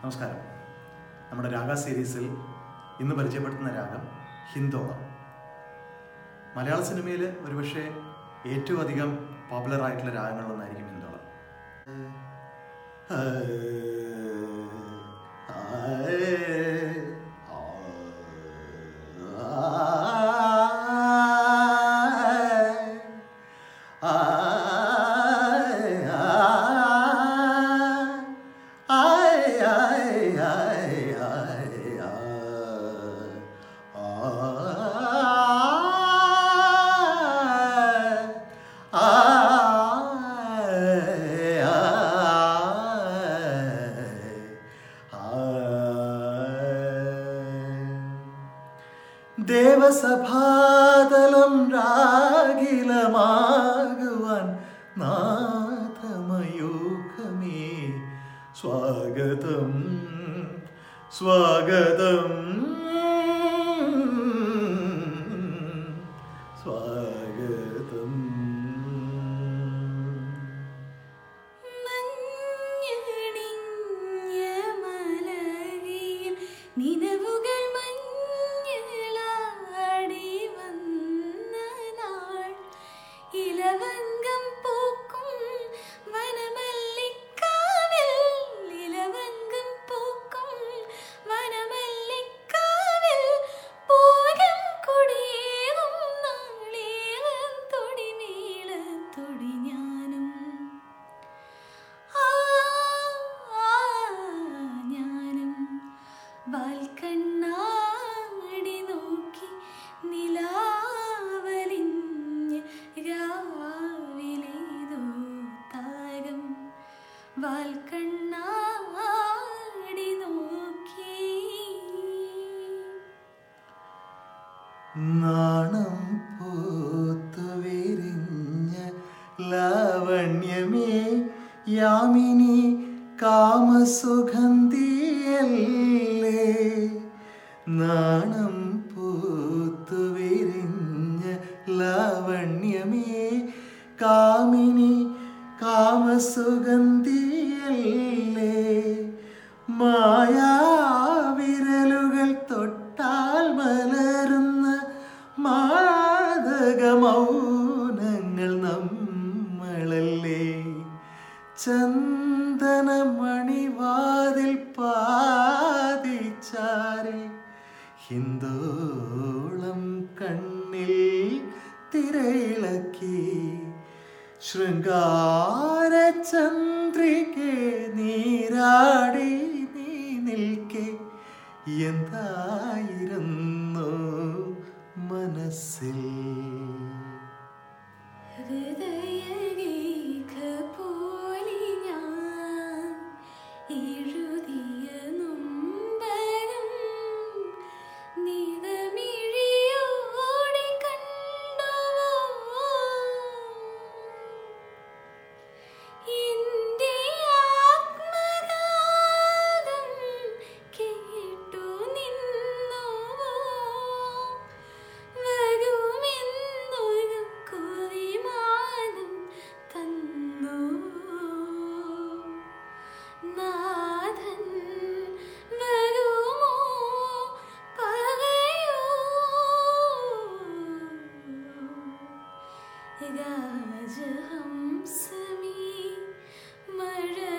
നമസ്കാരം. നമ്മുടെ രാഗ സീരീസിൽ ഇന്ന് പരിചയപ്പെടുത്തുന്ന രാഗം ഹിന്ദോളം മലയാള സിനിമയിൽ ഒരുപക്ഷെ ഏറ്റവും അധികം പോപ്പുലർ ആയിട്ടുള്ള രാഗങ്ങളിലൊന്നായിരിക്കും ഹിന്ദോളം ദേവസഭാതലം രാഗിലമാകുവാൻ നാഥമയൂഖമേ. സ്വാഗതം സ്വാഗതം. heaven വാൽക്കണ്ണാടി നോക്കി. നാണം പൂത്തു വിരിഞ്ഞ ലാവണ്യമേ യാമിനി കാമസുഗന്ധിയല്ലേ? നാണം കാമസുഗന്ധിയല്ലേ മായാവിരലുകൾ തൊട്ടാൽ മലരുന്ന മാതകമൗനങ്ങൾ നമ്മളല്ലേ? ചന്ദനമണിവാതിൽ പാതിച്ചാരെ ഹിന്ദോളം കണ്ണിൽ തിരയിളക്കി ശൃംഗാരചന്ദ്രികെ നീരാടി നീ നിൽക്കെ. എന്തായിരുന്നു മനസ്സിൽ? गाज हमसमी मर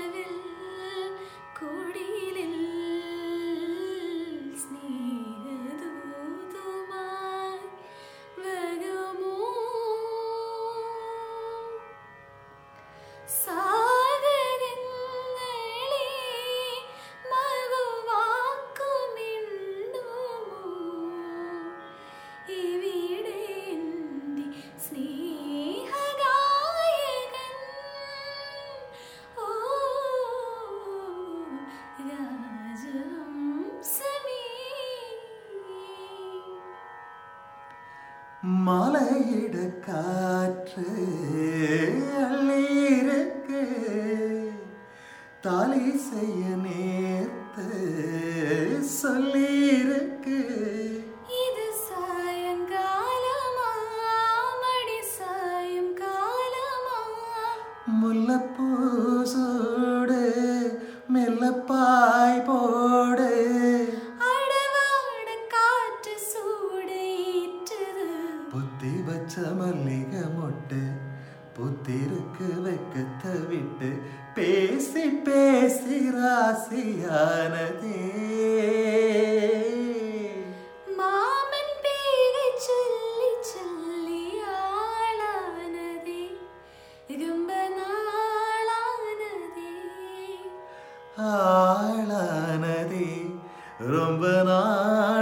மலையிட காற்று அள்ளியிருக்கு. தாலி செய்ய நேர்த்து சொல்லியிருக்கு. முல்லப்பூ சோடு மெல்ல பாய் போடு. புத்தி வச்ச மல்லிகை மொட்டு புத்திருக்கு வெக்கத்தை விட்டு பேசி பேசி ராசியானதே மாமன் பேரை சொல்லி சொல்லி ஆளானதே ரொம்ப நாளானதே ஆளானதே ரொம்ப நாள்